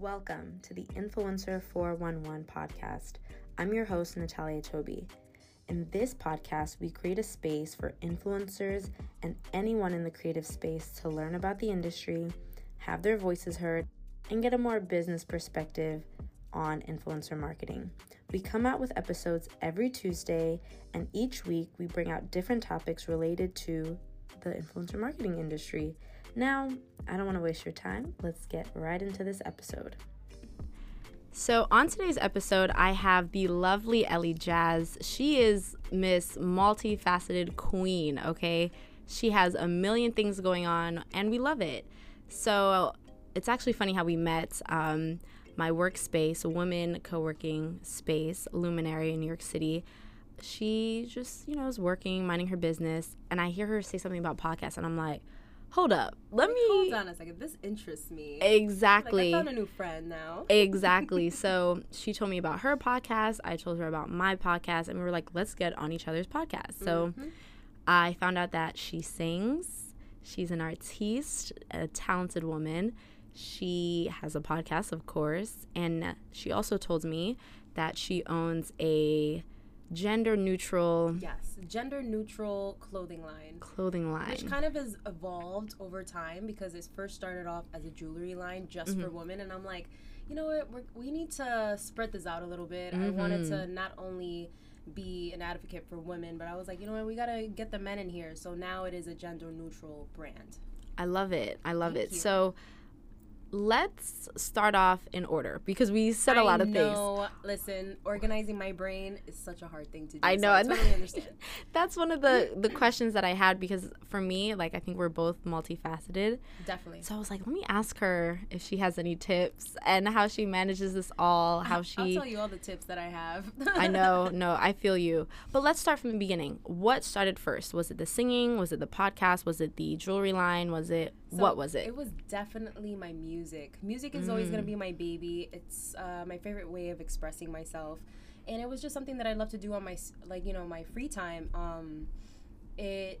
Welcome to the Influencer 411 podcast. I'm your host, Natalia Toby. In this podcast, we create a space for influencers and anyone in the creative space to learn about the industry, have their voices heard, and get a more business perspective on influencer marketing. We come out with episodes every Tuesday, and each week we bring out different topics related to the influencer marketing industry. Now, I don't want to waste your time. Let's get right into this episode. So, on today's episode, I have the lovely Eli Jas. She is Miss Multifaceted Queen, okay? She has a million things going on, and we love it. So, it's actually funny how we met. Um, my workspace, woman co working space, Luminary in New York City. She just, you know, is working, minding her business, and I hear her say something about podcasts, and I'm like, hold up, let me. Hold on a second. This interests me. Exactly. Like I found a new friend now. exactly. So she told me about her podcast. I told her about my podcast, and we were like, let's get on each other's podcast. So mm-hmm. I found out that she sings. She's an artiste, a talented woman. She has a podcast, of course, and she also told me that she owns a gender neutral yes gender neutral clothing line clothing line which kind of has evolved over time because it first started off as a jewelry line just mm-hmm. for women and i'm like you know what We're, we need to spread this out a little bit mm-hmm. i wanted to mm-hmm. not only be an advocate for women but i was like you know what we gotta get the men in here so now it is a gender neutral brand i love it i love Thank it you. so let's start off in order because we said a lot of know. things. Listen, organizing my brain is such a hard thing to do. I know. So I totally understand. That's one of the the questions that I had because for me, like I think we're both multifaceted. Definitely. So I was like, let me ask her if she has any tips and how she manages this all. How she? I'll tell you all the tips that I have. I know. No, I feel you. But let's start from the beginning. What started first? Was it the singing? Was it the podcast? Was it the jewelry line? Was it so what was it? It was definitely my music. Music Music is mm. always going to be my baby. It's uh, my favorite way of expressing myself. And it was just something that I love to do on my like, you know, my free time. Um it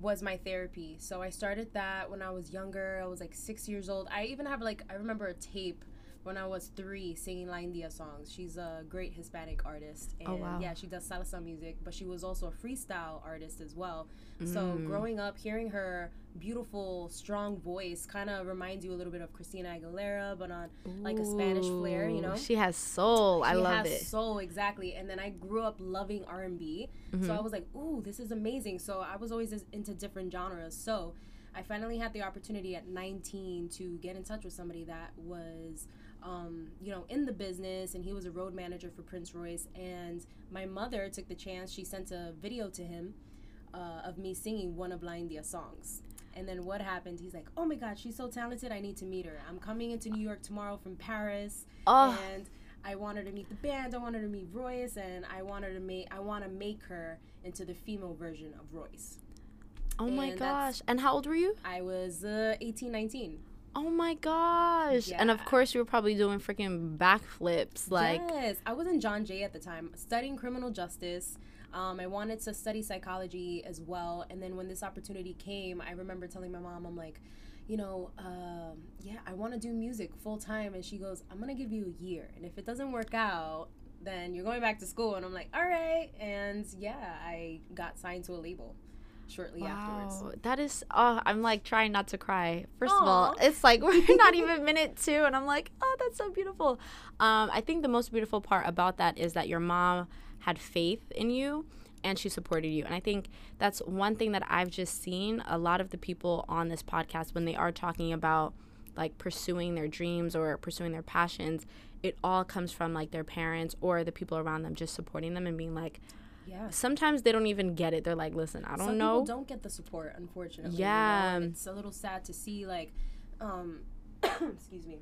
was my therapy. So I started that when I was younger. I was like 6 years old. I even have like I remember a tape when I was three singing La India songs. She's a great Hispanic artist. Oh, and oh, wow. yeah, she does salsa music, but she was also a freestyle artist as well. Mm. So growing up, hearing her beautiful, strong voice kind of reminds you a little bit of Christina Aguilera, but on Ooh, like a Spanish flair, you know? She has soul. She I love it. soul, exactly. And then I grew up loving R&B. Mm-hmm. So I was like, ooh, this is amazing. So I was always into different genres. So I finally had the opportunity at 19 to get in touch with somebody that was – um, you know, in the business, and he was a road manager for Prince Royce. And my mother took the chance. She sent a video to him uh, of me singing one of La India songs. And then what happened? He's like, "Oh my God, she's so talented! I need to meet her. I'm coming into New York tomorrow from Paris, oh. and I want her to meet the band. I want her to meet Royce, and I want her to make. I want to make her into the female version of Royce." Oh and my gosh! And how old were you? I was uh, 18, 19. Oh my gosh. Yeah. And of course you were probably doing freaking backflips like Yes. I was in John Jay at the time studying criminal justice. Um, I wanted to study psychology as well. And then when this opportunity came, I remember telling my mom, I'm like, you know, uh, yeah, I want to do music full time. And she goes, I'm going to give you a year. And if it doesn't work out, then you're going back to school. And I'm like, all right. And yeah, I got signed to a label shortly wow. afterwards. That is, oh, I'm like trying not to cry. First Aww. of all, it's like we're not even minute two, and I'm like, oh, that's so beautiful. Um, I think the most beautiful part about that is that your mom had faith in you and she supported you. And I think that's one thing that I've just seen a lot of the people on this podcast when they are talking about like pursuing their dreams or pursuing their passions, it all comes from like their parents or the people around them just supporting them and being like, yeah. Sometimes they don't even get it. They're like, listen, I don't Some know. People don't get the support, unfortunately. Yeah. You know? It's a little sad to see, like, um, excuse me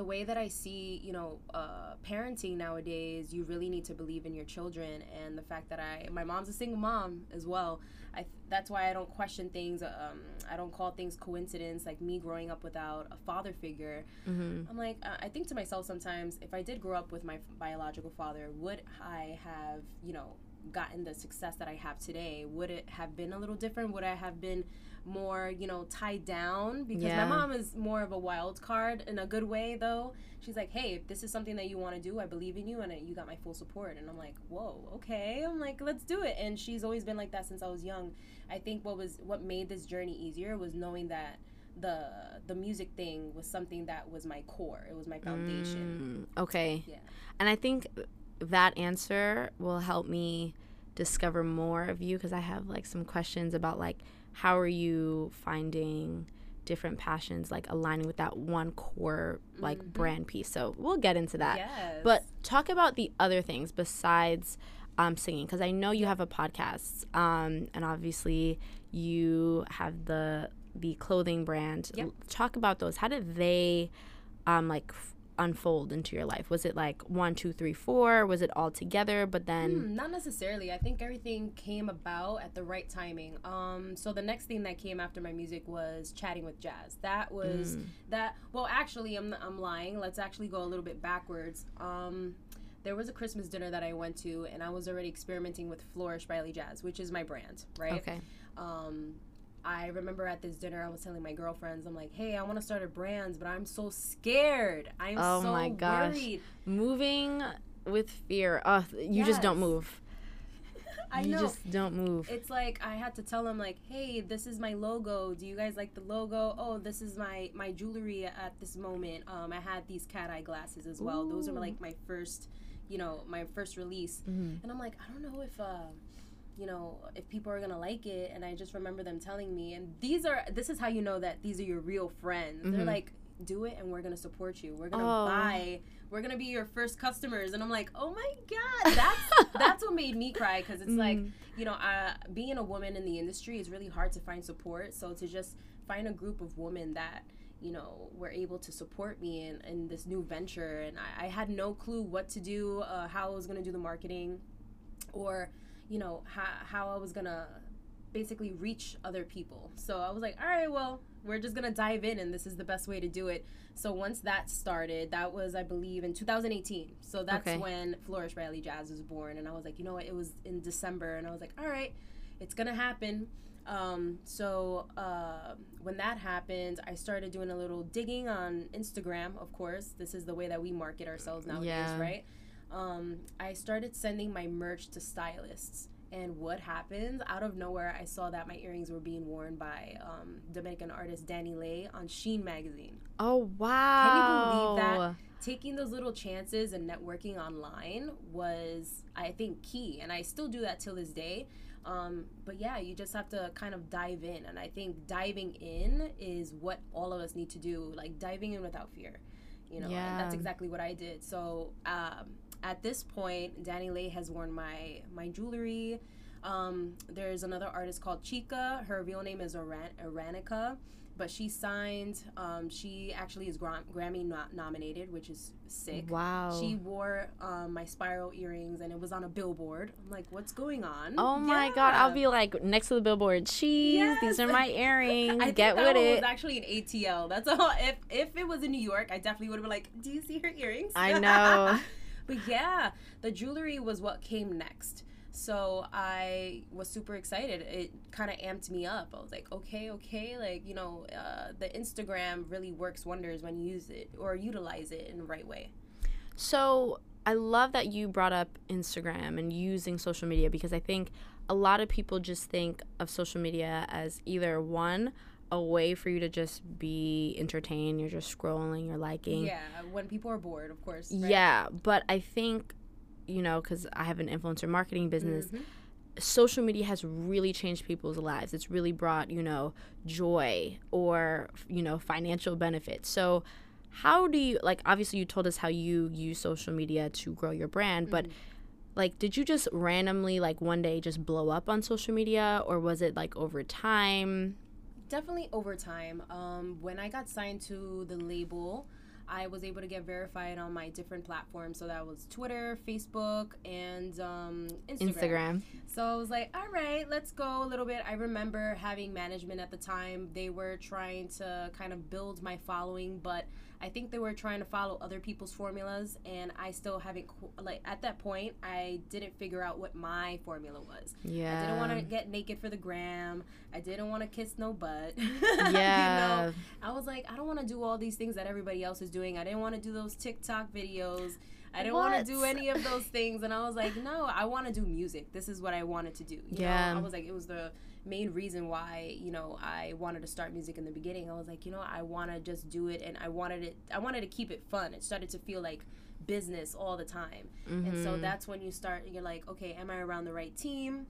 the way that I see, you know, uh, parenting nowadays, you really need to believe in your children. And the fact that I, my mom's a single mom as well. I, that's why I don't question things. Um, I don't call things coincidence. Like me growing up without a father figure, mm-hmm. I'm like, I think to myself sometimes, if I did grow up with my biological father, would I have, you know, gotten the success that I have today? Would it have been a little different? Would I have been more, you know, tied down because Yeah. my mom is more of a wild card in a good way though. She's like, "Hey, if this is something that you want to do, I believe in you and you got my full support." And I'm like, "Whoa, okay." I'm like, "Let's do it." And she's always been like that since I was young. I think what was what made this journey easier was knowing that the the music thing was something that was my core. It was my foundation. Mm, okay. Yeah. And I think that answer will help me discover more of you because I have like some questions about like how are you finding different passions like aligning with that one core like brand piece. So we'll get into that. Yes. But talk about the other things besides um, singing, because I know you have a podcast, um, and obviously you have the the clothing brand. Yep. Talk about those. How did they um, like f- unfold into your life? Was it like one, two, three, four? Was it all together? But then Hmm, not necessarily. I think everything came about at the right timing. Um, so the next thing that came after my music was chatting with jazz. That was that. Well, actually, I'm I'm lying. Let's actually go a little bit backwards. Um, there was a Christmas dinner that I went to, and I was already experimenting with Flourish by Eli Jas, which is my brand, right? okay, um, I remember at this dinner, I was telling my girlfriends, I'm like, hey, I want to start a brand, but I'm so scared. I'm Oh so my gosh. worried. moving with fear. Oh, you just don't move. I you know. just don't move. it's like I had to tell them like, hey, this is my logo. Do you guys like the logo? Oh, this is my my jewelry at this moment. Um, I had these cat eye glasses as well. Those are like my first, you know, my first release. Mhm. And I'm like, I don't know if uh, you know, if people are gonna like it. And I just remember them telling me, and these are this is how you know that these are your real friends. They're Mhm. like, do it, and we're gonna support you. We're gonna Oh. buy. We're gonna be your first customers. And I'm like, oh my god, that's that's what made me cry because it's like Mm. you know, uh, being a woman in the industry is really hard to find support. So to just find a group of women that you know were able to support me in, in this new venture, and I, I had no clue what to do, uh, how I was gonna do the marketing, or you know how how I was gonna basically reach other people. So I was like, all right, well, we're just gonna dive in, and this is the best way to do it. So once that started, that was I believe in 2018. So that's Okay. when Flourish Eli Jas was born, and I was like, you know what? It was in December, and I was like, all right, it's gonna happen. Um, so uh, when that happened, I started doing a little digging on Instagram. Of course, this is the way that we market ourselves nowadays, Yeah. right? Um, I started sending my merch to stylists. And what happened? Out of nowhere, I saw that my earrings were being worn by um, Dominican artist Danny Lay on Sheen magazine. Oh wow! Can you believe that? Taking those little chances and networking online was, I think, key. And I still do that till this day. Um, but yeah, you just have to kind of dive in. And I think diving in is what all of us need to do, like diving in without fear. You know, and that's exactly what I did. So um, at this point, Danny Lay has worn my my jewelry. Um, there's another artist called Chika. Her real name is Aran- Oranika, but she signed. Um, she actually is Gram- Grammy no- nominated, which is sick. Wow. She wore um, my spiral earrings, and it was on a billboard. I'm like, what's going on? Oh my god, I'll be like next to the billboard. Cheese, these are my earrings. I Get with it. was actually an ATL. That's all. If if it was in New York, I definitely would have been like, "Do you see her earrings?" I know. But yeah, the jewelry was what came next. So I was super excited. It kind of amped me up. I was like, okay, okay, like you know, uh, the Instagram really works wonders when you use it or utilize it in the right way. So I love that you brought up Instagram and using social media because I think a lot of people just think of social media as either one, a way for you to just be entertained, you're just scrolling, you're liking. Yeah, when people are bored, of course. right? Yeah, but I think, you know, because I have an influencer marketing business, Mhm. social media has really changed people's lives. It's really brought, you know, joy or, you know, financial benefits. So, how do you, like, obviously, you told us how you use social media to grow your brand, but, like, did you just randomly, like, one day just blow up on social media or was it, like, over time? Definitely over time. Um, when i got signed to the label I was able to get verified on my different platforms. So that was Twitter, Facebook, and um, Instagram. Instagram. So I was like, all right, let's go a little bit. I remember having management at the time. They were trying to kind of build my following, but I think they were trying to follow other people's formulas, and I still haven't like at that point. I didn't figure out what my formula was. Yeah, I didn't want to get naked for the gram. I didn't want to kiss no butt. Yeah, you know, I was like, I don't want to do all these things that everybody else is doing. I didn't want to do those TikTok videos. I didn't want to do any of those things, and I was like, no, I want to do music. This is what I wanted to do. You yeah, know? I was like, it was the main reason why you know I wanted to start music in the beginning. I was like, you know, I want to just do it, and I wanted it. I wanted to keep it fun. It started to feel like business all the time, mm-hmm. and so mm-hmm. that's when you start. You're like, okay, am I around the right team?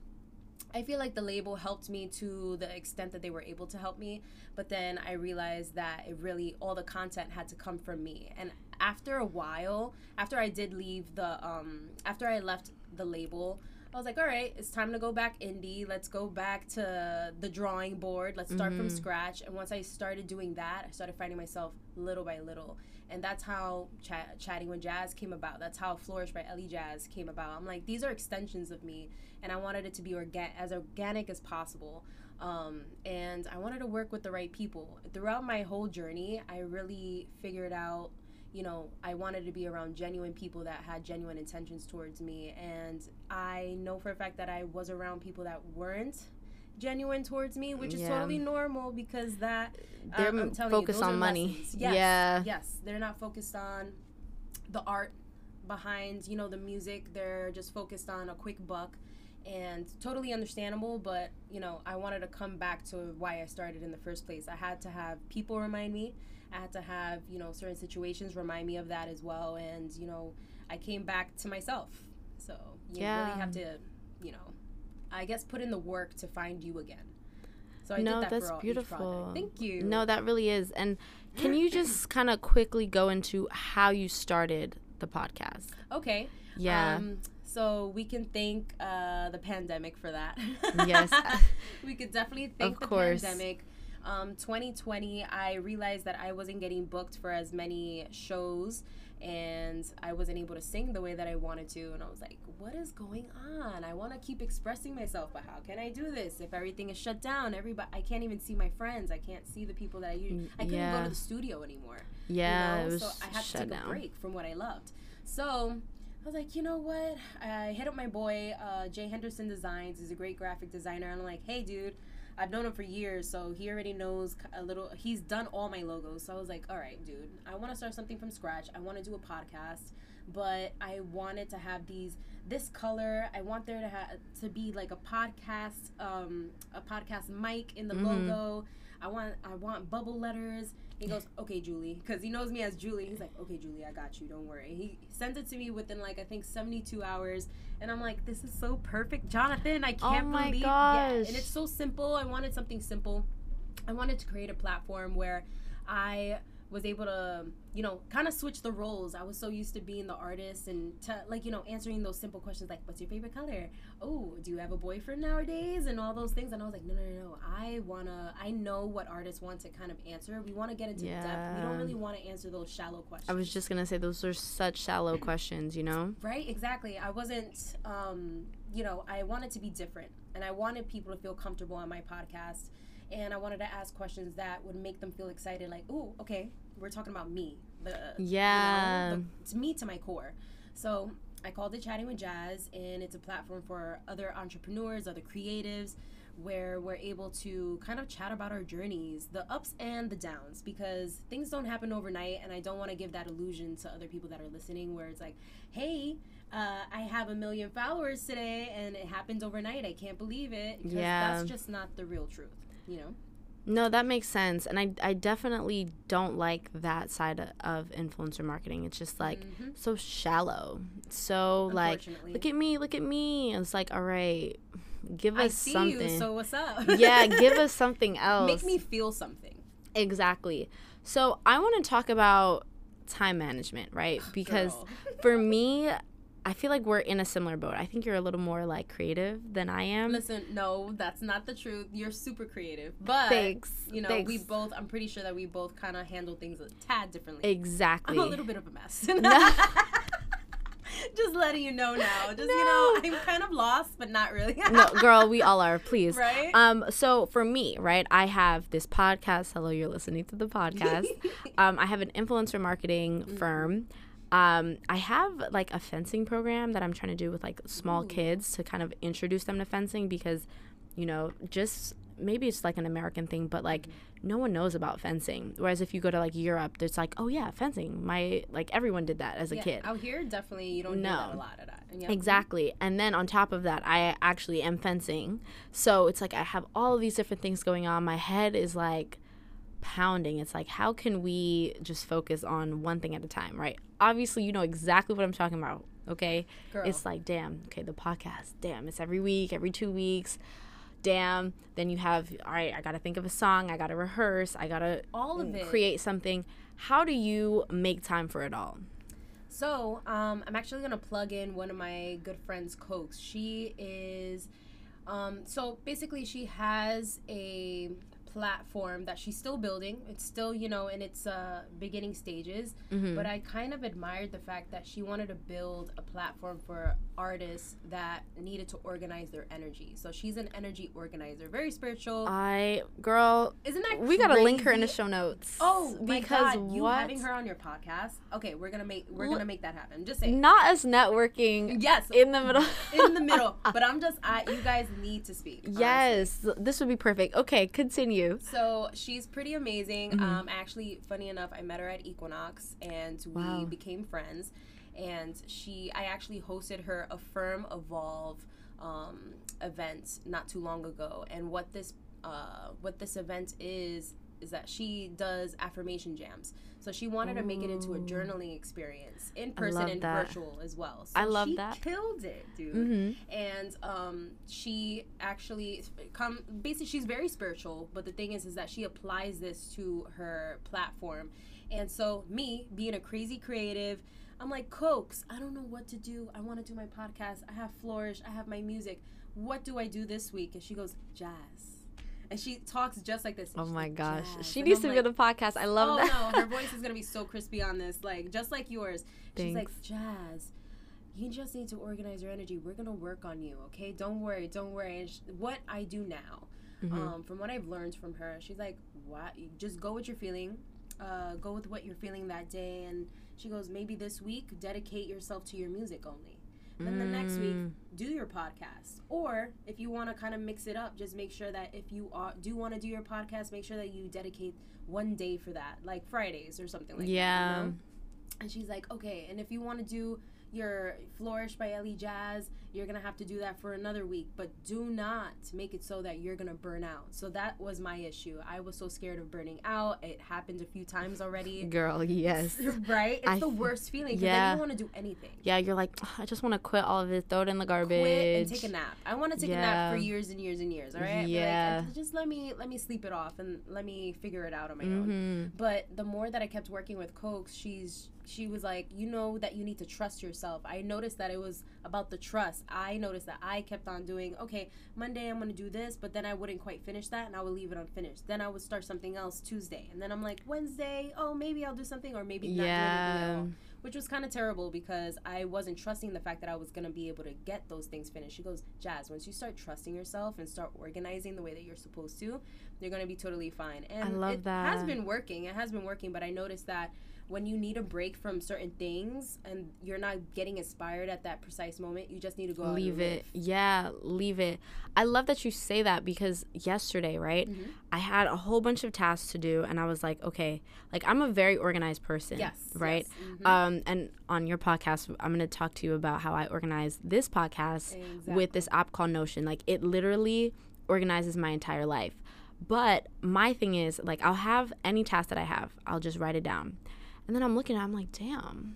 I feel like the label helped me to the extent that they were able to help me, but then I realized that it really all the content had to come from me. And after a while, after I did leave the um after I left the label, I was like, all right, it's time to go back indie. Let's go back to the drawing board. Let's start mm-hmm. from scratch. And once I started doing that, I started finding myself little by little. And that's how Ch- Chatting with Jazz came about. That's how Flourish by Eli Jas came about. I'm like, these are extensions of me. And I wanted it to be orga- as organic as possible. Um, and I wanted to work with the right people. Throughout my whole journey, I really figured out you know, I wanted to be around genuine people that had genuine intentions towards me. And I know for a fact that I was around people that weren't genuine towards me, which is totally normal because that they're um, focused on money. Yes, yeah. Yes. They're not focused on the art behind, you know, the music. They're just focused on a quick buck and totally understandable but you know i wanted to come back to why i started in the first place i had to have people remind me I had to have, you know, certain situations remind me of that as well. And, you know, I came back to myself. So you yeah. really have to, you know, I guess put in the work to find you again. So I no, that that's beautiful. Thank you. No, that really is. And can you just kind of quickly go into how you started the podcast? Okay. Yeah. Um, so we can thank uh, the pandemic for that. Yes. we could definitely thank of the course. pandemic um, 2020, I realized that I wasn't getting booked for as many shows and I wasn't able to sing the way that I wanted to. And I was like, what is going on? I want to keep expressing myself, but how can I do this if everything is shut down? Everybody, I can't even see my friends. I can't see the people that I usually. I couldn't yeah. go to the studio anymore. Yeah, you know? so I had to take down. a break from what I loved. So I was like, you know what? I hit up my boy, uh, Jay Henderson Designs. He's a great graphic designer. And I'm like, hey, dude, I've known him for years, so he already knows a little. He's done all my logos, so I was like, all right, dude, I want to start something from scratch. I want to do a podcast, but I wanted to have these this color. I want there to have to be like a podcast, um, a podcast mic in the mm-hmm. logo. I want I want bubble letters. He goes, okay, Julie, because he knows me as Julie. He's like, okay, Julie, I got you. Don't worry. He sends it to me within like I think 72 hours, and I'm like, this is so perfect, Jonathan. I oh can't oh my believe. Gosh. Yeah, and it's so simple. I wanted something simple. I wanted to create a platform where I was able to, you know, kind of switch the roles. I was so used to being the artist and to, like, you know, answering those simple questions like, "What's your favorite color?" "Oh, do you have a boyfriend nowadays?" and all those things. And I was like, "No, no, no, no. I wanna. I know what artists want to kind of answer. We want to get into yeah. depth. We don't really want to answer those shallow questions." I was just gonna say those are such shallow questions, you know? Right. Exactly. I wasn't. Um, you know, I wanted to be different, and I wanted people to feel comfortable on my podcast and I wanted to ask questions that would make them feel excited. Like, oh, okay, we're talking about me. The yeah, you know, the, to me to my core. So I called it Chatting with Jazz, and it's a platform for other entrepreneurs, other creatives, where we're able to kind of chat about our journeys, the ups and the downs, because things don't happen overnight, and I don't want to give that illusion to other people that are listening, where it's like, hey, uh, I have a million followers today, and it happened overnight. I can't believe it. Yeah, that's just not the real truth you know no that makes sense and i i definitely don't like that side of influencer marketing it's just like mm-hmm. so shallow so like look at me look at me it's like all right give us something you, so what's up? Yeah give us something else make me feel something. Exactly so i want to talk about time management right? Because for me I feel like we're in a similar boat. I think you're a little more like creative than I am. Listen, no, that's not the truth. You're super creative, but Thanks. you know, Thanks. we both. I'm pretty sure that we both kind of handle things a tad differently. exactly. I'm a little bit of a mess. Just letting you know now. Just you know, I'm kind of lost, but not really. no, girl, we all are. Please. Right? Um. So for me, right, I have this podcast. Hello, you're listening to the podcast. um, I have an influencer marketing Mm-hmm. firm. Um, I have like a fencing program that I'm trying to do with like small Ooh. kids to kind of introduce them to fencing because, you know, just maybe it's like an American thing, but like Mm-hmm. no one knows about fencing. Whereas if you go to like Europe, it's like, oh yeah, fencing. My like everyone did that as a Yeah, kid. Out here, definitely, you don't No. a lot of that. Yeah. Exactly. And then on top of that, I actually am fencing. So it's like I have all of these different things going on. My head is like pounding. It's like, how can we just focus on one thing at a time, right? Obviously, you know exactly what I'm talking about. Okay. Girl. It's like, damn, okay, the podcast, damn, it's every week, every two weeks. Damn. Then you have, all right, I got to think of a song. I got to rehearse. I got to All of it. create something. How do you make time for it all? So, um, I'm actually gonna plug in one of my good friends, Cokes. She is, um, so basically, she has a platform that she's still building. It's still, you know, in its uh, beginning stages. Mm-hmm. But I kind of admired the fact that she wanted to build a platform for artists that needed to organize their energy. So she's an energy organizer, very spiritual. I, girl, Isn't that we gotta link her in the show notes. Oh because god! You what? having her on your podcast? Okay, we're gonna make we're Look- gonna make that happen. Just say Not as networking yes in the middle. in the middle. But I'm just I you guys need to speak. honestly. yes, this would be perfect. Okay, continue. So she's pretty amazing. Mm-hmm. Um, actually, funny enough, I met her at Equinox, and we became friends. And she, I actually hosted her Affirm Evolve um, event not too long ago. And what this, uh, what this event is, is that she does affirmation jams. So she wanted to make it into a journaling experience in person and that. virtual as well. So I love she that. Killed it, dude Mm-hmm. and um, she actually come basically she's very spiritual but the thing is is that she applies this to her platform and so me being a crazy creative i'm like cokes i don't know what to do i want to do my podcast i have flourish i have my music what do i do this week and she goes jazz and she talks just like this Oh my like, gosh, "Jazz." she And needs I'm to like, be on the podcast. I love oh that. no, her voice is gonna be so crispy on this, like just like yours. She's like, Thanks. Jazz, you just need to organize your energy. We're gonna work on you, okay? Don't worry, don't worry. And sh- what I do now, Mhm. um, from what I've learned from her, she's like, what? Just go with your feeling. Uh, go with what you're feeling that day. And she goes, maybe this week, dedicate yourself to your music only. Then the next week, Mm. do your podcast. Or if you want to kind of mix it up, just make sure that if you are, do want to do your podcast, make sure that you dedicate one day for that, like Fridays or something like that. Yeah. You know? And she's like, okay. And if you want to do your Flourish by Eli Jas, you're going to have to do that for another week. But do not make it so that you're going to burn out. So that was my issue. I was so scared of burning out. It happened a few times already. Girl, yes. right? It's I the th- worst feeling because yeah. you don't want to do anything. Yeah, you're like, I just want to quit all of it, throw it in the garbage. quit and take a nap. I want to take a nap for years and years and years. All right. Yeah. Like, just let me let me sleep it off and let me figure it out on my own. hmm But the more that I kept working with Cokes, she's she was like, you know that you need to trust yourself. I noticed that it was about the trust. I noticed that I kept on doing, okay, Monday I'm gonna do this, but then I wouldn't quite finish that and I would leave it unfinished. Then I would start something else Tuesday. And then I'm like, Wednesday, oh maybe I'll do something or maybe not do anything at Yeah. all which was kind of terrible because I wasn't trusting the fact that I was going to be able to get those things finished. She goes, Jazz, once you start trusting yourself and start organizing the way that you're supposed to, you're going to be totally fine. And love it has that. been working. It has been working, but I noticed that when you need a break from certain things and you're not getting inspired at that precise moment, you just need to go out and Leave it. live. Yeah, leave it. I love that you say that because yesterday, right? Mhm. I had a whole bunch of tasks to do, and I was like, okay, like I'm a very organized person. Yes. Right. yes, mhm. Um, and on your podcast, I'm going to talk to you about how I organize this podcast with this app called Notion. Like, it literally organizes my entire life. But my thing is, like, I'll have any task that I have, I'll just write it down. And then I'm looking at it, I'm like, damn,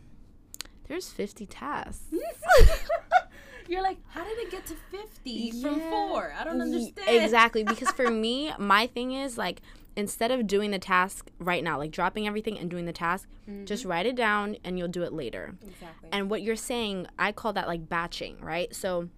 there's 50 tasks. You're like, how did it get to 50 from four? I don't understand. Exactly. Because for me, my thing is like instead of doing the task right now, like dropping everything and doing the task, Mm-hmm. just write it down and you'll do it later. Exactly. And what you're saying, I call that like batching, right? So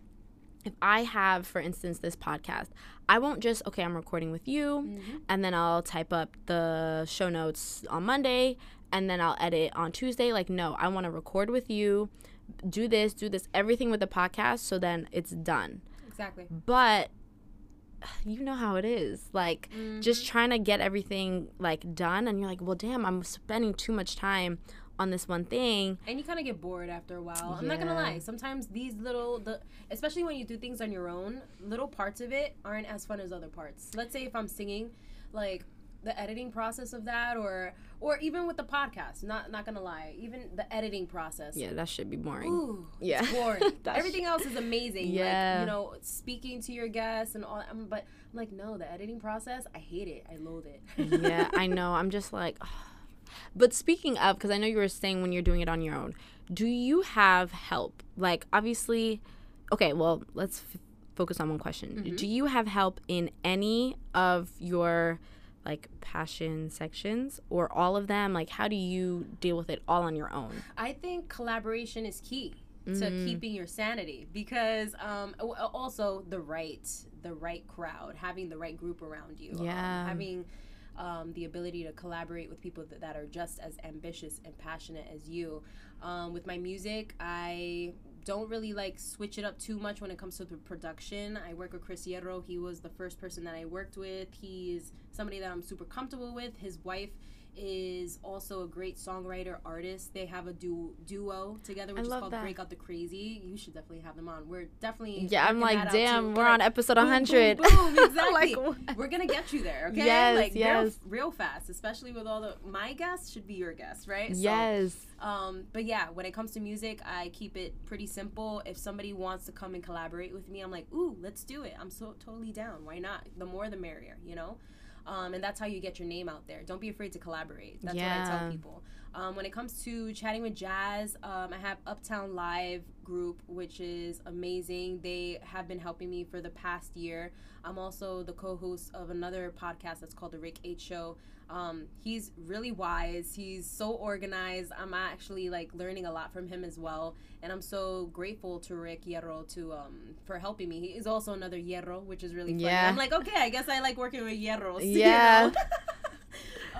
if I have, for instance, this podcast, I won't just, okay, I'm recording with you, Mm-hmm. and then I'll type up the show notes on Monday, and then I'll edit on Tuesday. Like, no, I want to record with you, do this, do this, everything with the podcast, so then it's done. exactly. But you know how it is. Like, just Mm-hmm. trying to get everything like done, and you're like, well, damn, I'm spending too much time on this one thing. and you kind of get bored after a while. I'm not gonna lie. Sometimes these little, the especially when you do things on your own, little parts of it aren't as fun as other parts. Let's say if I'm singing, like the editing process of that, or or even with the podcast. Not not gonna lie, even the editing process. Yeah, that should be boring. Ooh, Yeah. it's boring. Everything else is amazing. Yeah. Like, you know, speaking to your guests and all. Um, but I'm like, no, the editing process, I hate it. I loathe it. yeah, I know. I'm just like, but speaking of, because I know you were saying when you're doing it on your own, do you have help? Like, obviously, okay, well, let's f- focus on one question. Do you have help in any of your like passion sections or all of them? Like, how do you deal with it all on your own? I think collaboration is key to Mm-hmm. keeping your sanity because um, also the right the right crowd, having the right group around you, um, Yeah. having um, the ability to collaborate with people that, that are just as ambitious and passionate as you. Um, with my music, I don't really like switch it up too much when it comes to the production. I work with Chris Hierro. He was the first person that I worked with. He's somebody that I'm super comfortable with. His wife is also a great songwriter artist. They have a du- duo together, which is love called that. Break Out the Crazy. You should definitely have them on. We're definitely Yeah, I'm like, that out, too. damn, we're on episode 100. Boom, boom, exactly. Like, we're gonna get you there, okay? Yes, like yes. Real, real fast, especially with all the my guests should be your guests, right? So, yes. um, but yeah, when it comes to music, I keep it pretty simple. If somebody wants to come and collaborate with me, I'm like, ooh, let's do it. I'm so totally down. Why not? The more, the merrier, you know. Um, and that's how you get your name out there. Don't be afraid to collaborate. That's what I tell people. Um, when it comes to chatting with jazz, um, I have Uptown Live group, which is amazing. They have been helping me for the past year. I'm also the co-host of another podcast that's called The Rick H Show. Um, he's really wise. He's so organized. I'm actually like learning a lot from him as well, and I'm so grateful to Rick Hierro to um for helping me. He is also another Hierro, which is really funny. Yeah. I'm like, okay, I guess I like working with Hierros. you Yeah. know?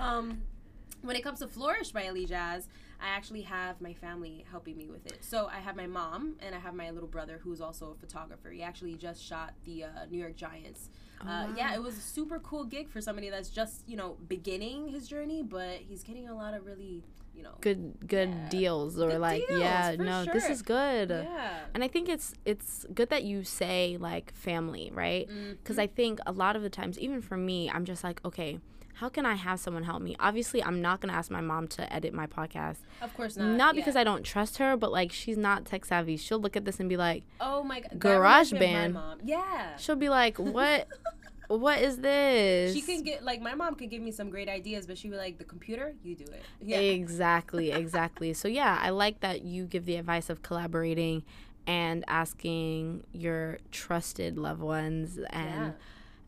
when it comes to Flourish by Eli Jas, I actually have my family helping me with it. So I have my mom and I have my little brother who's also a photographer. He actually just shot the uh, New York Giants. uh, yeah, it was a super cool gig for somebody that's just you know beginning his journey, but he's getting a lot of really you know Good, good Yeah. deals or Good like, deals, yeah, no, this is good. yeah. And I think it's it's good that you say like family, right? Mm-hmm. Because I think a lot of the times, even for me, I'm just like, okay, how can I have someone help me? Obviously, I'm not gonna ask my mom to edit my podcast, Of course not. not yeah. because I don't trust her, but like she's not tech savvy. She'll look at this and be like, oh my god Garage that reminds me of my band. Yeah. she'll be like, what, what is this? She can get like my mom could give me some great ideas, but she would be like the computer. You do it. Yeah. Exactly, exactly. so yeah, I like that you give the advice of collaborating and asking your trusted loved ones and Yeah.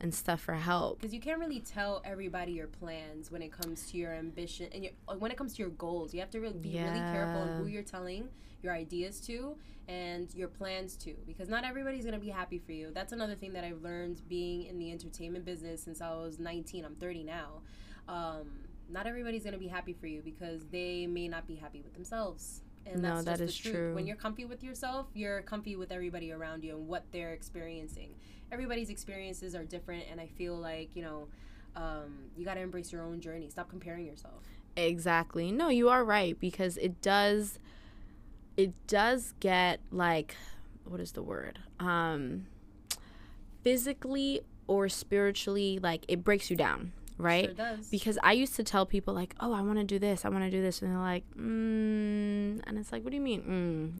And stuff for help. because you can't really tell everybody your plans when it comes to your ambition and your, uh, when it comes to your goals. You have to really be really careful on who you're telling your ideas to and your plans to because not everybody's gonna be happy for you. That's another thing that I've learned being in the entertainment business since I was 19. I'm 30 now. Um, not everybody's gonna be happy for you because they may not be happy with themselves. And No, that's that is true. When you're comfy with yourself, you're comfy with everybody around you and what they're experiencing. Everybody's experiences are different, and I feel like you know, um, you got to embrace your own journey. Stop comparing yourself. Exactly. No, you are right because it does it does get like what is the word? Um physically or spiritually like it breaks you down, right? Sure does. Because I used to tell people like, "Oh, I want to do this. I want to do this." And they're like, "Mm." And it's like, "What do you mean?"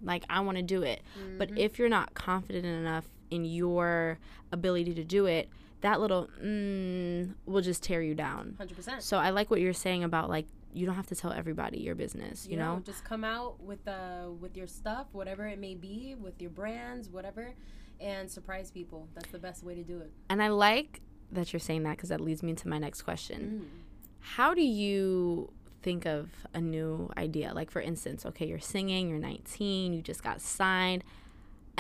Mm. Like, I want to do it. But if you're not confident enough in your ability to do it, that little mm will just tear you down. Hundred percent. So I like what you're saying about like you don't have to tell everybody your business, you, know? just come out with uh with your stuff, whatever it may be, with your brands, whatever, and surprise people. That's the best way to do it. And I like that you're saying that because that leads me to my next question. Mm. How do you think of a new idea? Like, for instance, okay, you're singing, you're 19, you just got signed,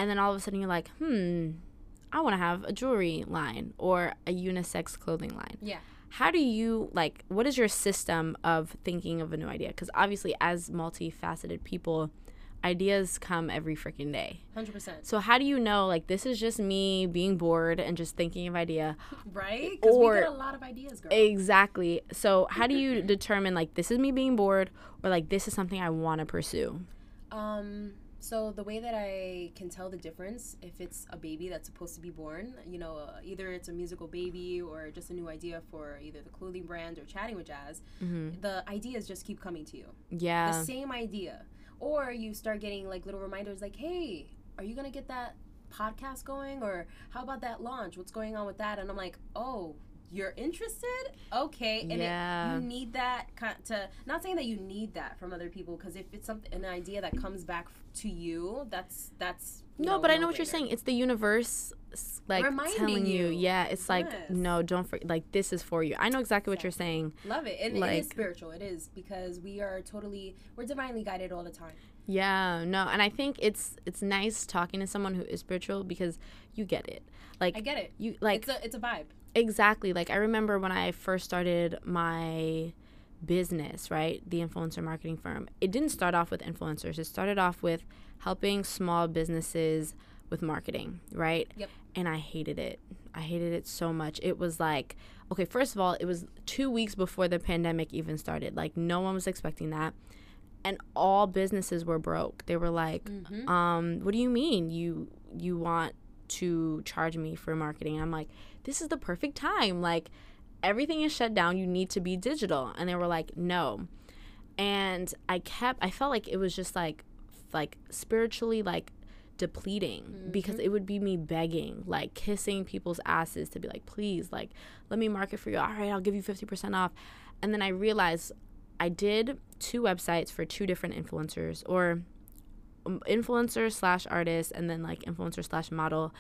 and then all of a sudden you're like, hmm, I want to have a jewelry line or a unisex clothing line. Yeah. How do you, like, what is your system of thinking of a new idea? Because obviously, as multifaceted people, ideas come every freaking day. 100%. So how do you know like this is just me being bored and just thinking of idea? Right? Because we Or- get a lot of ideas, girl. Exactly. So how do you determine like this is me being bored or like this is something I want to pursue? Um, so the way that I can tell the difference if it's a baby that's supposed to be born, you know, uh, either it's a musical baby or just a new idea for either the clothing brand or chatting with Jazz, the ideas just keep coming to you. Yeah. The same idea. Or you start getting like little reminders like, "Hey, are you going to get that podcast going or how about that launch? What's going on with that?" And I'm like, "Oh, you're interested? Okay." And Yeah. it, you need that to not saying that you need that from other people because if it's something an idea that comes back to you, that's that's you no, but I know what you're saying. It's the universe like Reminding telling you. you. Yeah, it's like no, don't forget like this is for you. I know exactly what you're saying. Love it. And Like- is spiritual. It is because we are totally we're divinely guided all the time. Yeah, no, and I think it's it's nice talking to someone who is spiritual because you get it. Like I get it. you like It's a it's a vibe. Exactly. Like I remember when I first started my business, right? The influencer marketing firm. It didn't start off with influencers. It started off with helping small businesses with marketing, right? Yep. And I hated it. I hated it so much. It was like, okay, first of all, it was 2 weeks before the pandemic even started. Like no one was expecting that. And all businesses were broke. They were like, Mm-hmm. um, what do you mean you you want to charge me for marketing? I'm like, this is the perfect time. Like everything is shut down. You need to be digital. And they were like, no. And I kept I felt like it was just like like spiritually like depleting because it would be me begging, like kissing people's asses to be like, please, like, let me market for you. All right, I'll give you 50% off. And then I realized I did two websites for two different influencers or um, influencer slash artist and then like influencer slash model.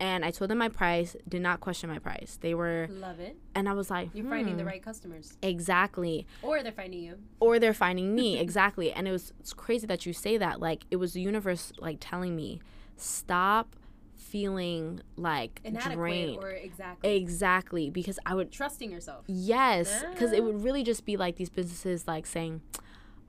And I told them my price, did not question my price. They were, Love it. and I was like, You're finding the hmm, right customers. Exactly Or they're finding you. or they're finding me exactly and it was it's crazy that you say that like it was the universe like telling me stop feeling like Inadequate drained or exactly. exactly because i would Trusting yourself. yes because it Ah. would really just be like these businesses like saying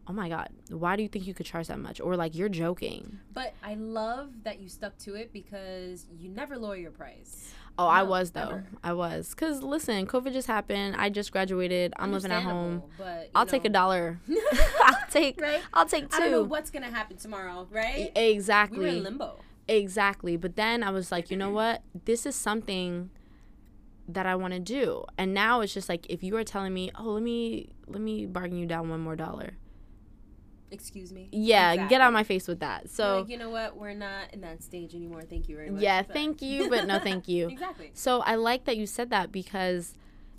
oh my god why do you think you could charge that much or like you're joking But I love that you stuck to it because you never lower your price. oh i was though never. i was because listen covid just happened i just graduated i'm living at home But i'll take a dollar i'll take Right? i'll take two I don't know what's gonna happen tomorrow, right? exactly We were in limbo. Exactly. But then I was like, you know what? This is something that I want to do. And now it's just like if you are telling me, "Oh, let me let me bargain you down one more dollar." Excuse me. Yeah, get Exactly. out my face with that. So, like, you know what? We're not in that stage anymore. Thank you very much. yeah, But- thank you, but no thank you. exactly. So, I like that you said that because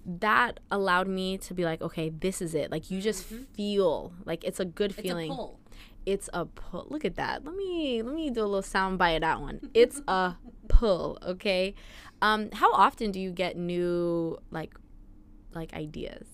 that allowed me to be like, okay, this is it. Like you just feel like it's a good It's feeling. a pull. It's a pull. Look at that. Let me let me do a little sound bite of that one. It's a pull. Okay. Um, how often do you get new like like ideas?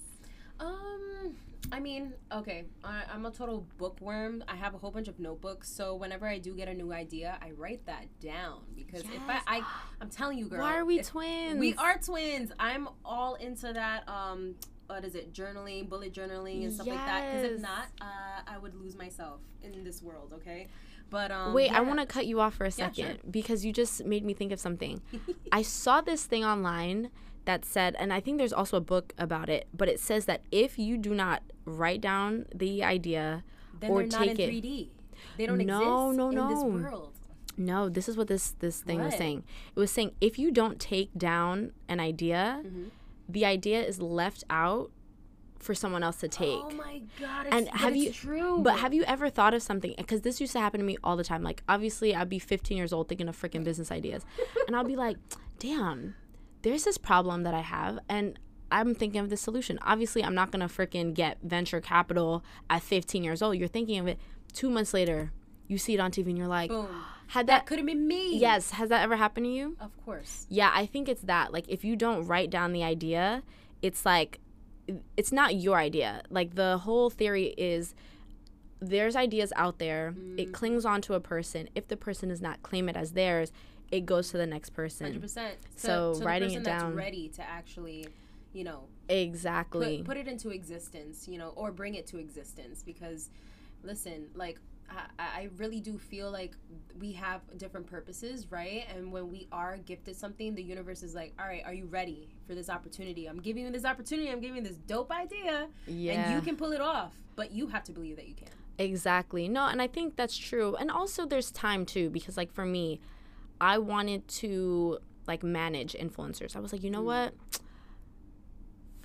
I mean, okay, I, I'm a total bookworm. I have a whole bunch of notebooks, so whenever I do get a new idea, I write that down because if I, I, I'm telling you, girl, Why are we twins? We are twins. I'm all into that. Um, what is it? Journaling, bullet journaling, and stuff like that. Because Yes. if not, uh, I would lose myself in this world. Okay, but um, Wait, I want to cut you off for a Yeah, second sure. because you just made me think of something. I saw this thing online that said, and I think there's also a book about it, but it says that if you do not write down the idea then or they're not in take it, 3D. They don't No, exist no, in this no. world. No, this is what this this thing was saying. It was saying if you don't take down an idea, Mhm. the idea is left out for someone else to take. Oh my god! It's, And have you- True. But have you ever thought of something? Because this used to happen to me all the time. Like, obviously, I'd be 15 years old thinking of freaking business ideas. And I'll be like, damn, there's this problem that I have. And I'm thinking of the solution. Obviously, I'm not going to freaking get venture capital at 15 years old. You're thinking of it two months later. you see it on TV and you're like, Boom. had That that, could have been me. yes, has that ever happened to you? Of course. Yeah, I think it's that. Like, if you don't write down the idea, it's like, it's not your idea. Like, the whole theory is there's ideas out there, Mm. it clings onto a person. If the person does not claim it as theirs, it goes to the next person. Hundred percent. So, to the writing it that's down- ready to actually, you know, Exactly. put, put it into existence, you know, or bring it to existence. Because, listen, like I, I really do feel like we have different purposes, right? And when we are gifted something, the universe is like, all right, are you ready for this opportunity? I'm giving you this opportunity. I'm giving you this dope idea, yeah. and you can pull it off. But you have to believe that you can. Exactly. No, and I think that's true. And also there's time too because like for me, I wanted to like manage influencers. I was like, "You know mm. what?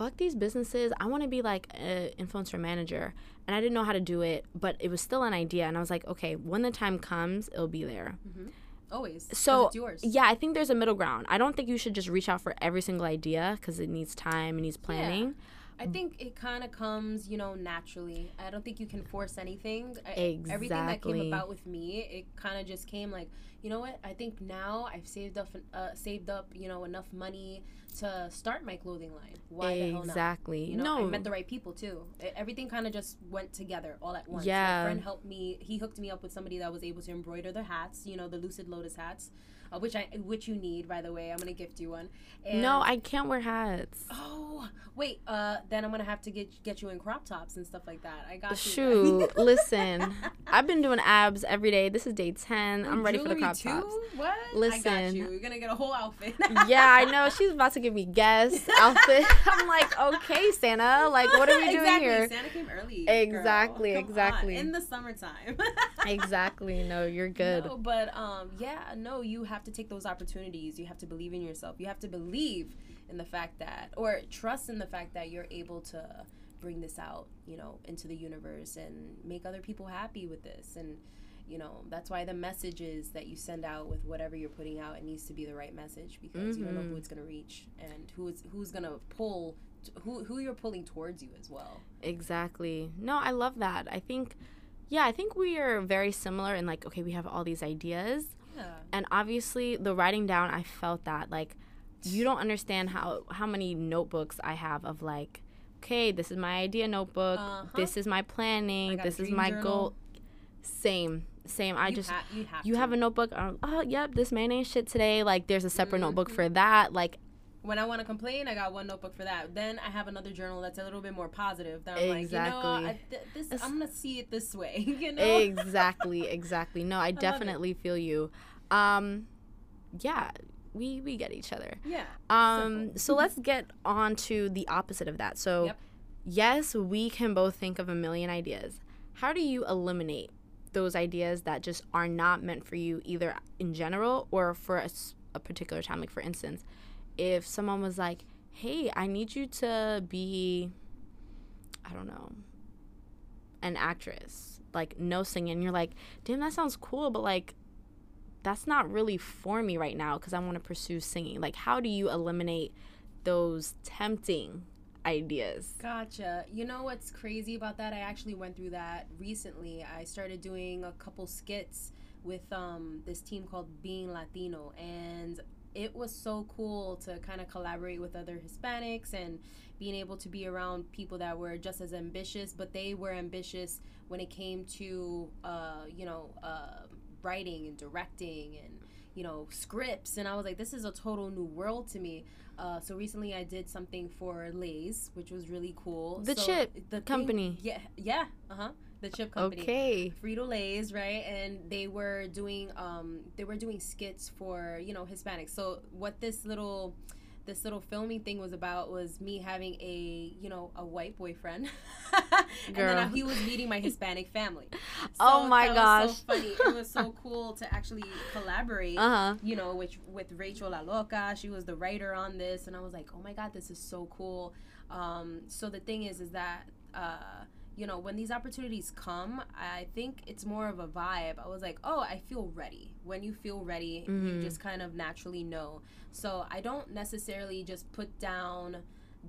Fuck these businesses. I want to be like an influencer manager." And I didn't know how to do it, but it was still an idea and I was like, "Okay, when the time comes, it'll be there." Mm-hmm. Always. 'cause So, it's yours. yeah, I think there's a middle ground. I don't think you should just reach out for every single idea cuz it needs time, it needs planning. I think it kind of comes, you know, naturally. I don't think you can force anything. I- Everything that came about with me, it kind of just came like, you know what? I think now I've saved up, uh, saved up, you know, enough money to start my clothing line. Why the hell not? Exactly. You know, no. I met the right people too. E- Everything kind of just went together all at once. Yeah. My friend helped me. He hooked me up with somebody that was able to embroider the hats. You know, the Lucid Lotus hats, uh, which I which you need by the way. I'm gonna gift you one. And no, I can't wear hats. Oh wait, uh, then I'm gonna have to get get you in crop tops and stuff like that. I got you. Shoot, listen. I've been doing abs every day. This is day 10. I'm ready for the crop too? tops. What? I got Listen. you. You're gonna get a whole outfit. Yeah, I know. She's about to give me guest outfit. I'm like, okay, Santa. Like, what are we doing exactly. here? Santa came early. Exactly. Exactly. on. In the summertime. exactly. No, you're good. No, but um, yeah, no, you have to take those opportunities. You have to believe in yourself. You have to believe in the fact that, or trust in the fact that you're able to bring this out, you know, into the universe and make other people happy with this. And you know, that's why the messages that you send out with whatever you're putting out, it needs to be the right message because you don't know who Mhm. it's gonna reach and who is who's gonna pull, who who you're pulling towards you as well. Exactly. No, I love that. I think, yeah, I think we are very similar in like, okay, we have all these ideas. Yeah. and obviously the writing down i felt that like you don't understand how how many notebooks i have of like okay this is my idea notebook Uh-huh. this is my planning this is my journal. goal same same i you just ha- you have you have a notebook um, oh yep this mayonnaise shit today like there's a separate notebook Mm-hmm. for that like when I want to complain, I got one notebook for that. Then I have another journal that's a little bit more positive. That I'm like, you Exactly. know, I, th- this, I'm gonna see it this way. You know, exactly exactly no i it. definitely feel you um yeah we we get each other yeah. Um, so let's get on to the opposite of that. So, Yep. yes, we can both think of a million ideas. How do you eliminate those ideas that just are not meant for you, either in general or for a particular time? Like, for instance, if someone was like, hey, I need you to be, I don't know, an actress, like, no singing, you're like, damn, that sounds cool, but like, that's not really for me right now because I want to pursue singing. Like, how do you eliminate those tempting ideas? Gotcha. You know what's crazy about that? I actually went through that recently. I started doing a couple skits with um, this team called Being Latino, and it was so cool to kind of collaborate with other Hispanics and being able to be around people that were just as ambitious, but they were ambitious when it came to, uh, you know, uh, writing and directing and you know scripts and i was like this is a total new world to me uh, so recently i did something for lays which was really cool The So chip the thing- company. yeah yeah uh-huh the chip company Okay. Frito Lay's, right? And they were doing um they were doing skits for, you know, Hispanics. So what this little this little filming thing was about was me having a, you know, a white boyfriend. and then he was meeting my Hispanic family. Oh my gosh. Was so funny. It was so cool to actually collaborate Uh huh. you know, which with Rachel La Loca, she was the writer on this, and I was like, oh my god, this is so cool. Um, so the thing is, is that uh, you know, when these opportunities come, I think it's more of a vibe. I was like, oh, I feel ready. When you feel ready, you Mhm. just kind of naturally know. So I don't necessarily just put down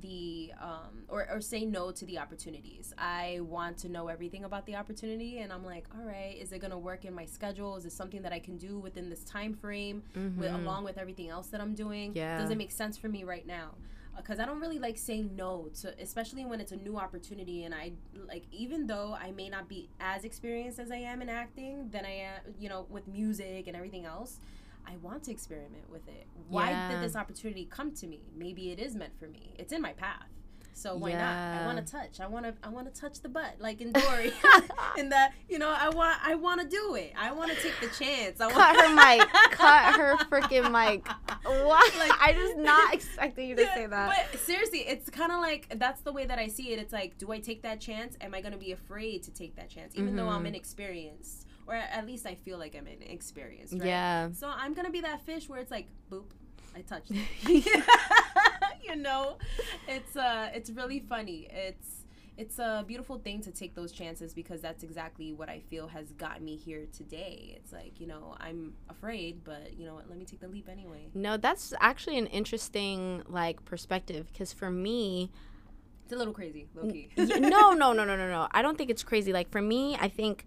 the um or, or say no to the opportunities i want to know everything about the opportunity and i'm like all right is it going to work in my schedule is it something that i can do within this time frame Mm-hmm. with, along with everything else that i'm doing Yeah. does it make sense for me right now because i don't really like saying no to especially when it's a new opportunity and i like even though i may not be as experienced as i am in acting than i am you know with music and everything else I want to experiment with it. Why Yeah. did this opportunity come to me? Maybe it is meant for me. It's in my path. So why not? I want to touch. I want to. I want to touch the butt, like in Dory. in the, you know, I want. I want to do it. I want to take the chance. I Cut want, her mic. Cut her freaking mic. What? Like- I was not expecting you to Yeah, say that. But seriously, it's kind of like that's the way that I see it. It's like, do I take that chance? Am I going to be afraid to take that chance, even though I'm Mhm. inexperienced, or at least I feel like I'm inexperienced? Right? Yeah. So I'm gonna be that fish where it's like, boop, I touched it. you know, it's uh, it's really funny. It's it's a beautiful thing to take those chances because that's exactly what I feel has gotten me here today. It's like you know I'm afraid, but you know what? Let me take the leap anyway. No, that's actually an interesting like perspective because for me, It's a little crazy, low key. no, no, no, no, no, no. I don't think it's crazy. Like for me, I think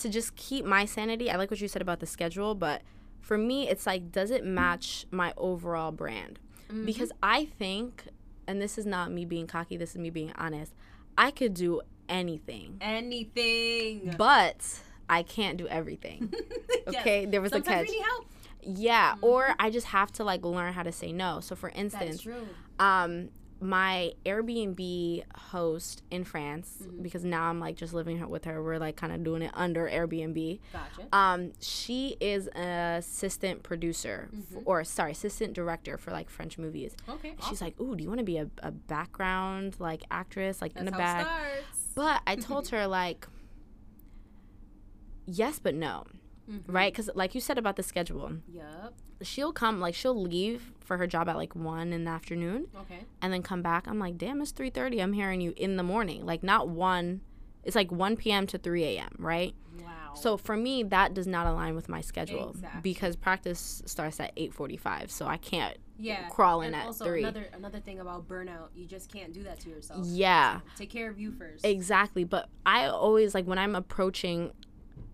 to just keep my sanity. I like what you said about the schedule, but for me, it's like, does it match my overall brand? Mhm. Because I think, and this is not me being cocky. This is me being honest. I could do anything, anything. but I can't do everything. Yes. Okay, there was a Sometimes catch. need help. Yeah, or I just have to like learn how to say no. So for That's instance, true. um my Airbnb host in France Mm-hmm. because now I'm like just living with her. We're like kind of doing it under Airbnb. Gotcha. Um she is an assistant producer Mm-hmm. or sorry, assistant director for like French movies. Okay. Awesome. She's like, "Ooh, do you want to be a, a background like actress like in That's the how it back?" But I told her like yes, but no. Mhm. Right? Cuz like you said about the schedule. Yup. She'll come like she'll leave for her job at like 1 in the afternoon Okay. and then come back. I'm like, damn, it's 3:30. I'm hearing you in the morning. Like not one. It's like 1 p.m. to 3 a.m. Right. Wow. So for me, that does not align with my schedule Exactly. because practice starts at 8:45. So I can't. yeah. crawl in and at three. Another another thing about burnout, you just can't do that to yourself. Yeah, Take care of you first. exactly. But I always like when I'm approaching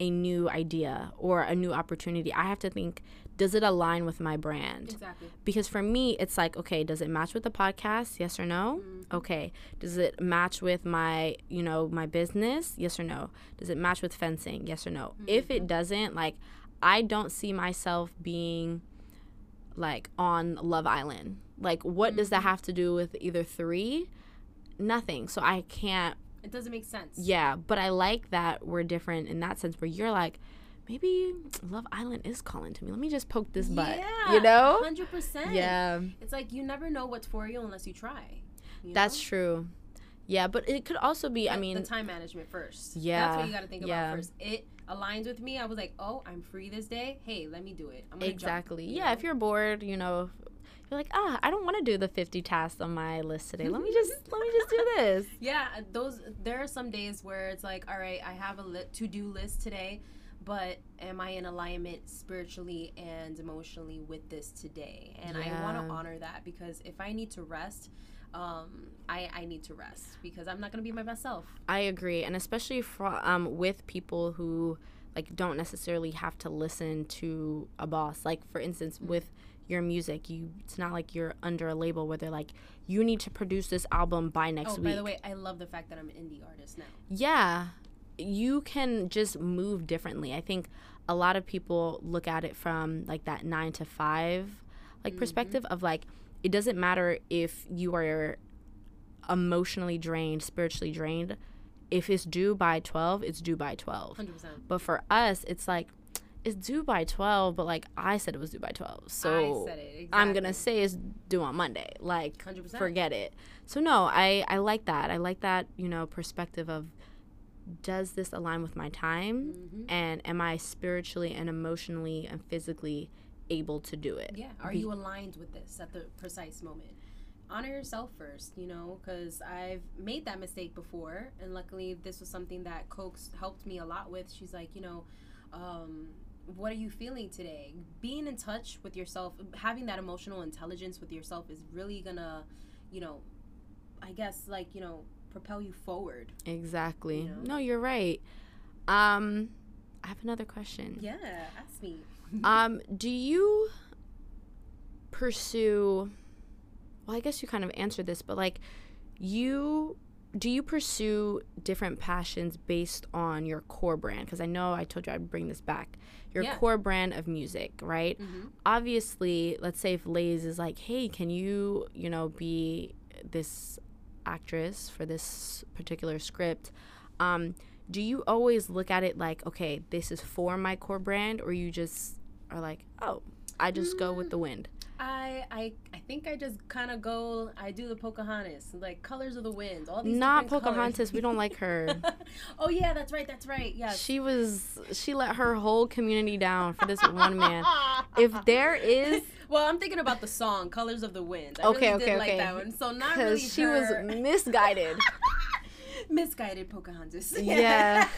a new idea or a new opportunity, I have to think, does it align with my brand? Exactly. because for me it's like okay does it match with the podcast? Yes or no? Mm-hmm. Okay. Does it match with my you know my business? Yes or no? Does it match with fencing? Yes or no? Mm-hmm. If it doesn't like i don't see myself being like on love island. Like what does that mm-hmm. have to do with either three? Nothing. So i can't It doesn't make sense. yeah but i like that we're different in that sense where you're like maybe love island is calling to me let me just poke this butt Yeah. you know Hundred percent. yeah It's like you never know what's for you unless you try. you That's know? true. Yeah, but it could also be. I mean, the time management first. Yeah, That's what you got to think yeah. about first. It aligns with me. I was like, oh, I'm free this day. Hey, let me do it. I'm gonna jump, exactly. you yeah, know? if you're bored, you know, you're like, ah, I don't want to do the 50 tasks on my list today. Let me just let me just do this. Yeah, those there are some days where it's like, all right, I have a li- to-do list today, but am I in alignment spiritually and emotionally with this today? And I want to honor that because if I need to rest, um, I I need to rest because I'm not gonna be my best self. I agree, and especially for, um, with people who like don't necessarily have to listen to a boss. Like for instance, with your music, you it's not like you're under a label where they're like, you need to produce this album by next Oh, week. by the way, I love the fact that I'm an indie artist now. yeah you can just move differently. I think a lot of people look at it from like that nine to five like mm-hmm. perspective of like it doesn't matter if you are emotionally drained spiritually drained. If it's due by 12 it's due by 12 Hundred percent. but for us it's like it's due by 12 but like i said it was due by 12 so it. i'm gonna say it's due on monday. Like 100%. forget it. So no i i like that. I like that you know perspective of does this align with my time Mhm. and am i spiritually and emotionally and physically able to do it Yeah. Are Be- you aligned with this at the precise moment? Honor yourself first, you know, because I've made that mistake before. And luckily, this was something that Cokes helped me a lot with. She's like, you know, um, what are you feeling today? Being in touch with yourself, having that emotional intelligence with yourself is really gonna, you know, I guess like you know propel you forward. Exactly. You know? No, you're right. Um, I have another question. Yeah, ask me. um, do you pursue? Well, I guess you kind of answered this, but like, you do you pursue different passions based on your core brand? Because I know I told you I'd bring this back. Your Yeah. core brand of music, right? Mhm. Obviously, let's say if Lays is like, hey, can you, you know, be this actress for this particular script? Um, do you always look at it like, okay, this is for my core brand, or you just are like, oh, I just go with the wind? I I I think I just kind of go. I do the Pocahontas, like Colors of the Wind. All these Not different colors. Pocahontas. We don't like her. oh yeah, that's right. That's right. Yes. She was she let her whole community down for this one man. If there is well, I'm thinking about the song "Colors of the Wind." I Okay, really okay, did okay. like that one. So not because really she her. was misguided. misguided Pocahontas. Yeah.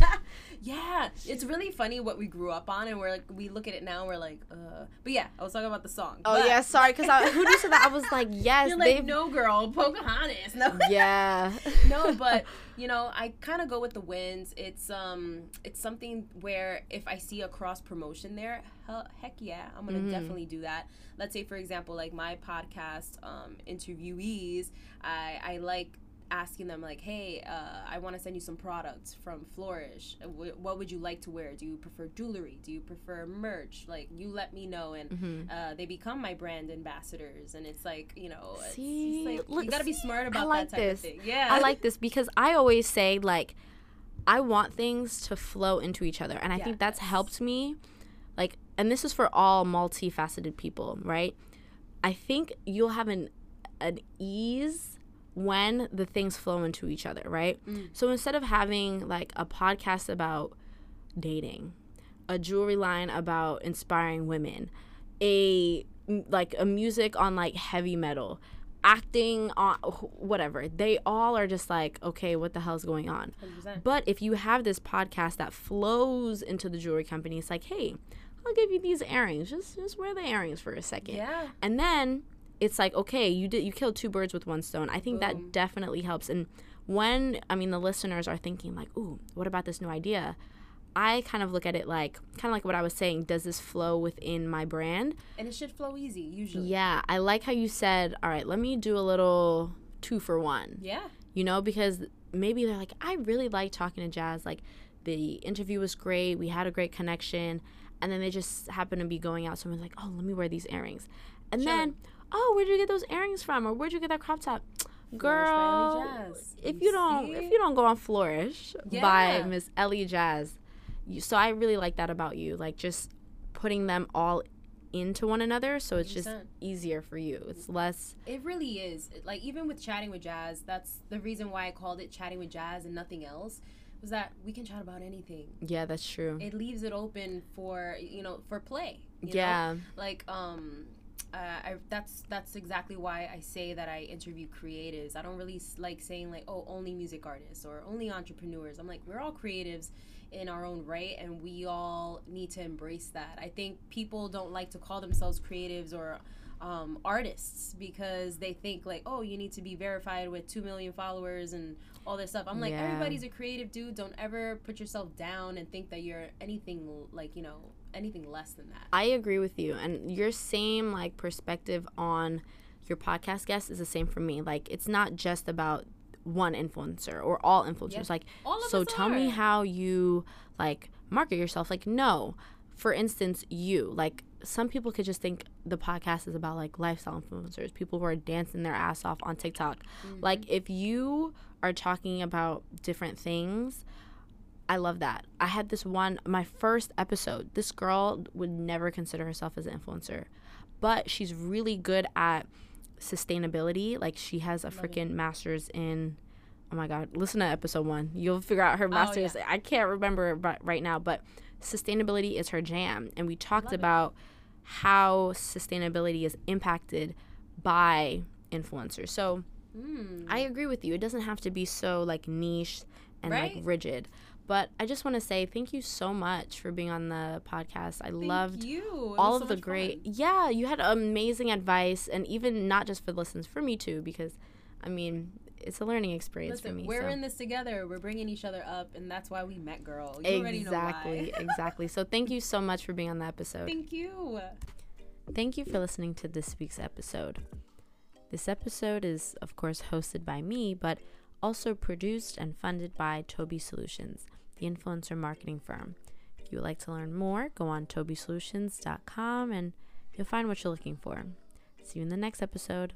yeah, it's really funny what we grew up on, and we're like, we look at it now, and we're like, uh. But yeah, I was talking about the song. Oh But yeah, sorry, because who just said that? I was like, yes, You're they've like, no, girl, Pocahontas. No. yeah. no, but you know, I kind of go with the winds. It's um, it's something where if I see a cross promotion there, hell, heck yeah, I'm gonna Mhm. definitely do that. Let's say, for example, like my podcast um, interviewees, I I like asking them like, hey, uh, I want to send you some products from Flourish. What would you like to wear? Do you prefer jewelry? Do you prefer merch? Like, you let me know, and Mhm. uh, they become my brand ambassadors. And it's like, you know, See, like, look- you gotta be smart about like that type this. of thing. Yeah, I like this because I always say like I want things to flow into each other and I think that's helped me like and this is for all multifaceted people, right? I think you'll have an an ease when the things flow into each other, right? Mm. So instead of having like a podcast about dating, a jewelry line about inspiring women, a like a music on like heavy metal, acting on whatever. They all are just like, okay, what the hell's going on? 100%. But if you have this podcast that flows into the jewelry company, it's like, hey, I'll give you these earrings. Just just wear the earrings for a second. Yeah. And then it's like, okay, you did you killed two birds with one stone. I think Boom. that definitely helps. And when I mean the listeners are thinking like, ooh, what about this new idea? I kind of look at it like kind of like what I was saying, does this flow within my brand? And it should flow easy, usually. Yeah, I like how you said, all right, let me do a little two for one Yeah. you know, because maybe they're like, I really like talking to Jas. Like, the interview was great. We had a great connection. And then they just happen to be going out. Someone's like, oh, let me wear these earrings. And Sure. then, oh, where'd you get those earrings from? Or where'd you get that crop top? Flourish by Ellie Girl, if You you don't, see? if you don't go on Flourish by Miss Eli Jas, you, so I really like that about you, like just putting them all into one another, so it's just 100%. easier for you. It's less, It really is. Like even with chatting with Jas, that's the reason why I called it chatting with Jazz and nothing else. Was that we can chat about anything. yeah, that's true. It leaves it open for you know for play. you know? yeah, like um uh, I, that's that's exactly why I say that I interview creatives. I don't really s- like saying like oh only music artists or only entrepreneurs. I'm like we're all creatives in our own right, and we all need to embrace that. I think people don't like to call themselves creatives or um, artists because they think like oh you need to be verified with two million followers and all this stuff. I'm like Yeah. everybody's a creative dude. Don't ever put yourself down and think that you're anything like you know anything less than that. I agree with you. And your same like perspective on your podcast guest is the same for me. Like it's not just about one influencer or all influencers. Yep. Like All of so tell me how you like market yourself. Like no. For instance, you like some people could just think the podcast is about like lifestyle influencers, people who are dancing their ass off on TikTok. Mm-hmm. Like if you are talking about different things, I love that. I had this one, my first episode. This girl would never consider herself as an influencer, but she's really good at sustainability. Like she has a freaking master's in. Oh my god! Listen to episode one. You'll figure out her master's. I can't remember right now, but sustainability is her jam, and we talked Love it. about how sustainability is impacted by influencers. So Mm. I agree with you. It doesn't have to be so like niche and Right. like rigid. But I just want to say thank you so much for being on the podcast. I Thank loved you. All of so the great fun. Yeah, you had amazing advice and even not just for the listeners, for me too because I mean, it's a learning experience Listen, for me. We're so. in this together. We're bringing each other up, and that's why we met, girl. You exactly, exactly. So thank you so much for being on the episode. Thank you. Thank you for listening to this week's episode. This episode is, of course, hosted by me, but also produced and funded by Toby Solutions, the influencer marketing firm. If you would like to learn more, go on tobysolutions.com and you'll find what you're looking for. See you in the next episode.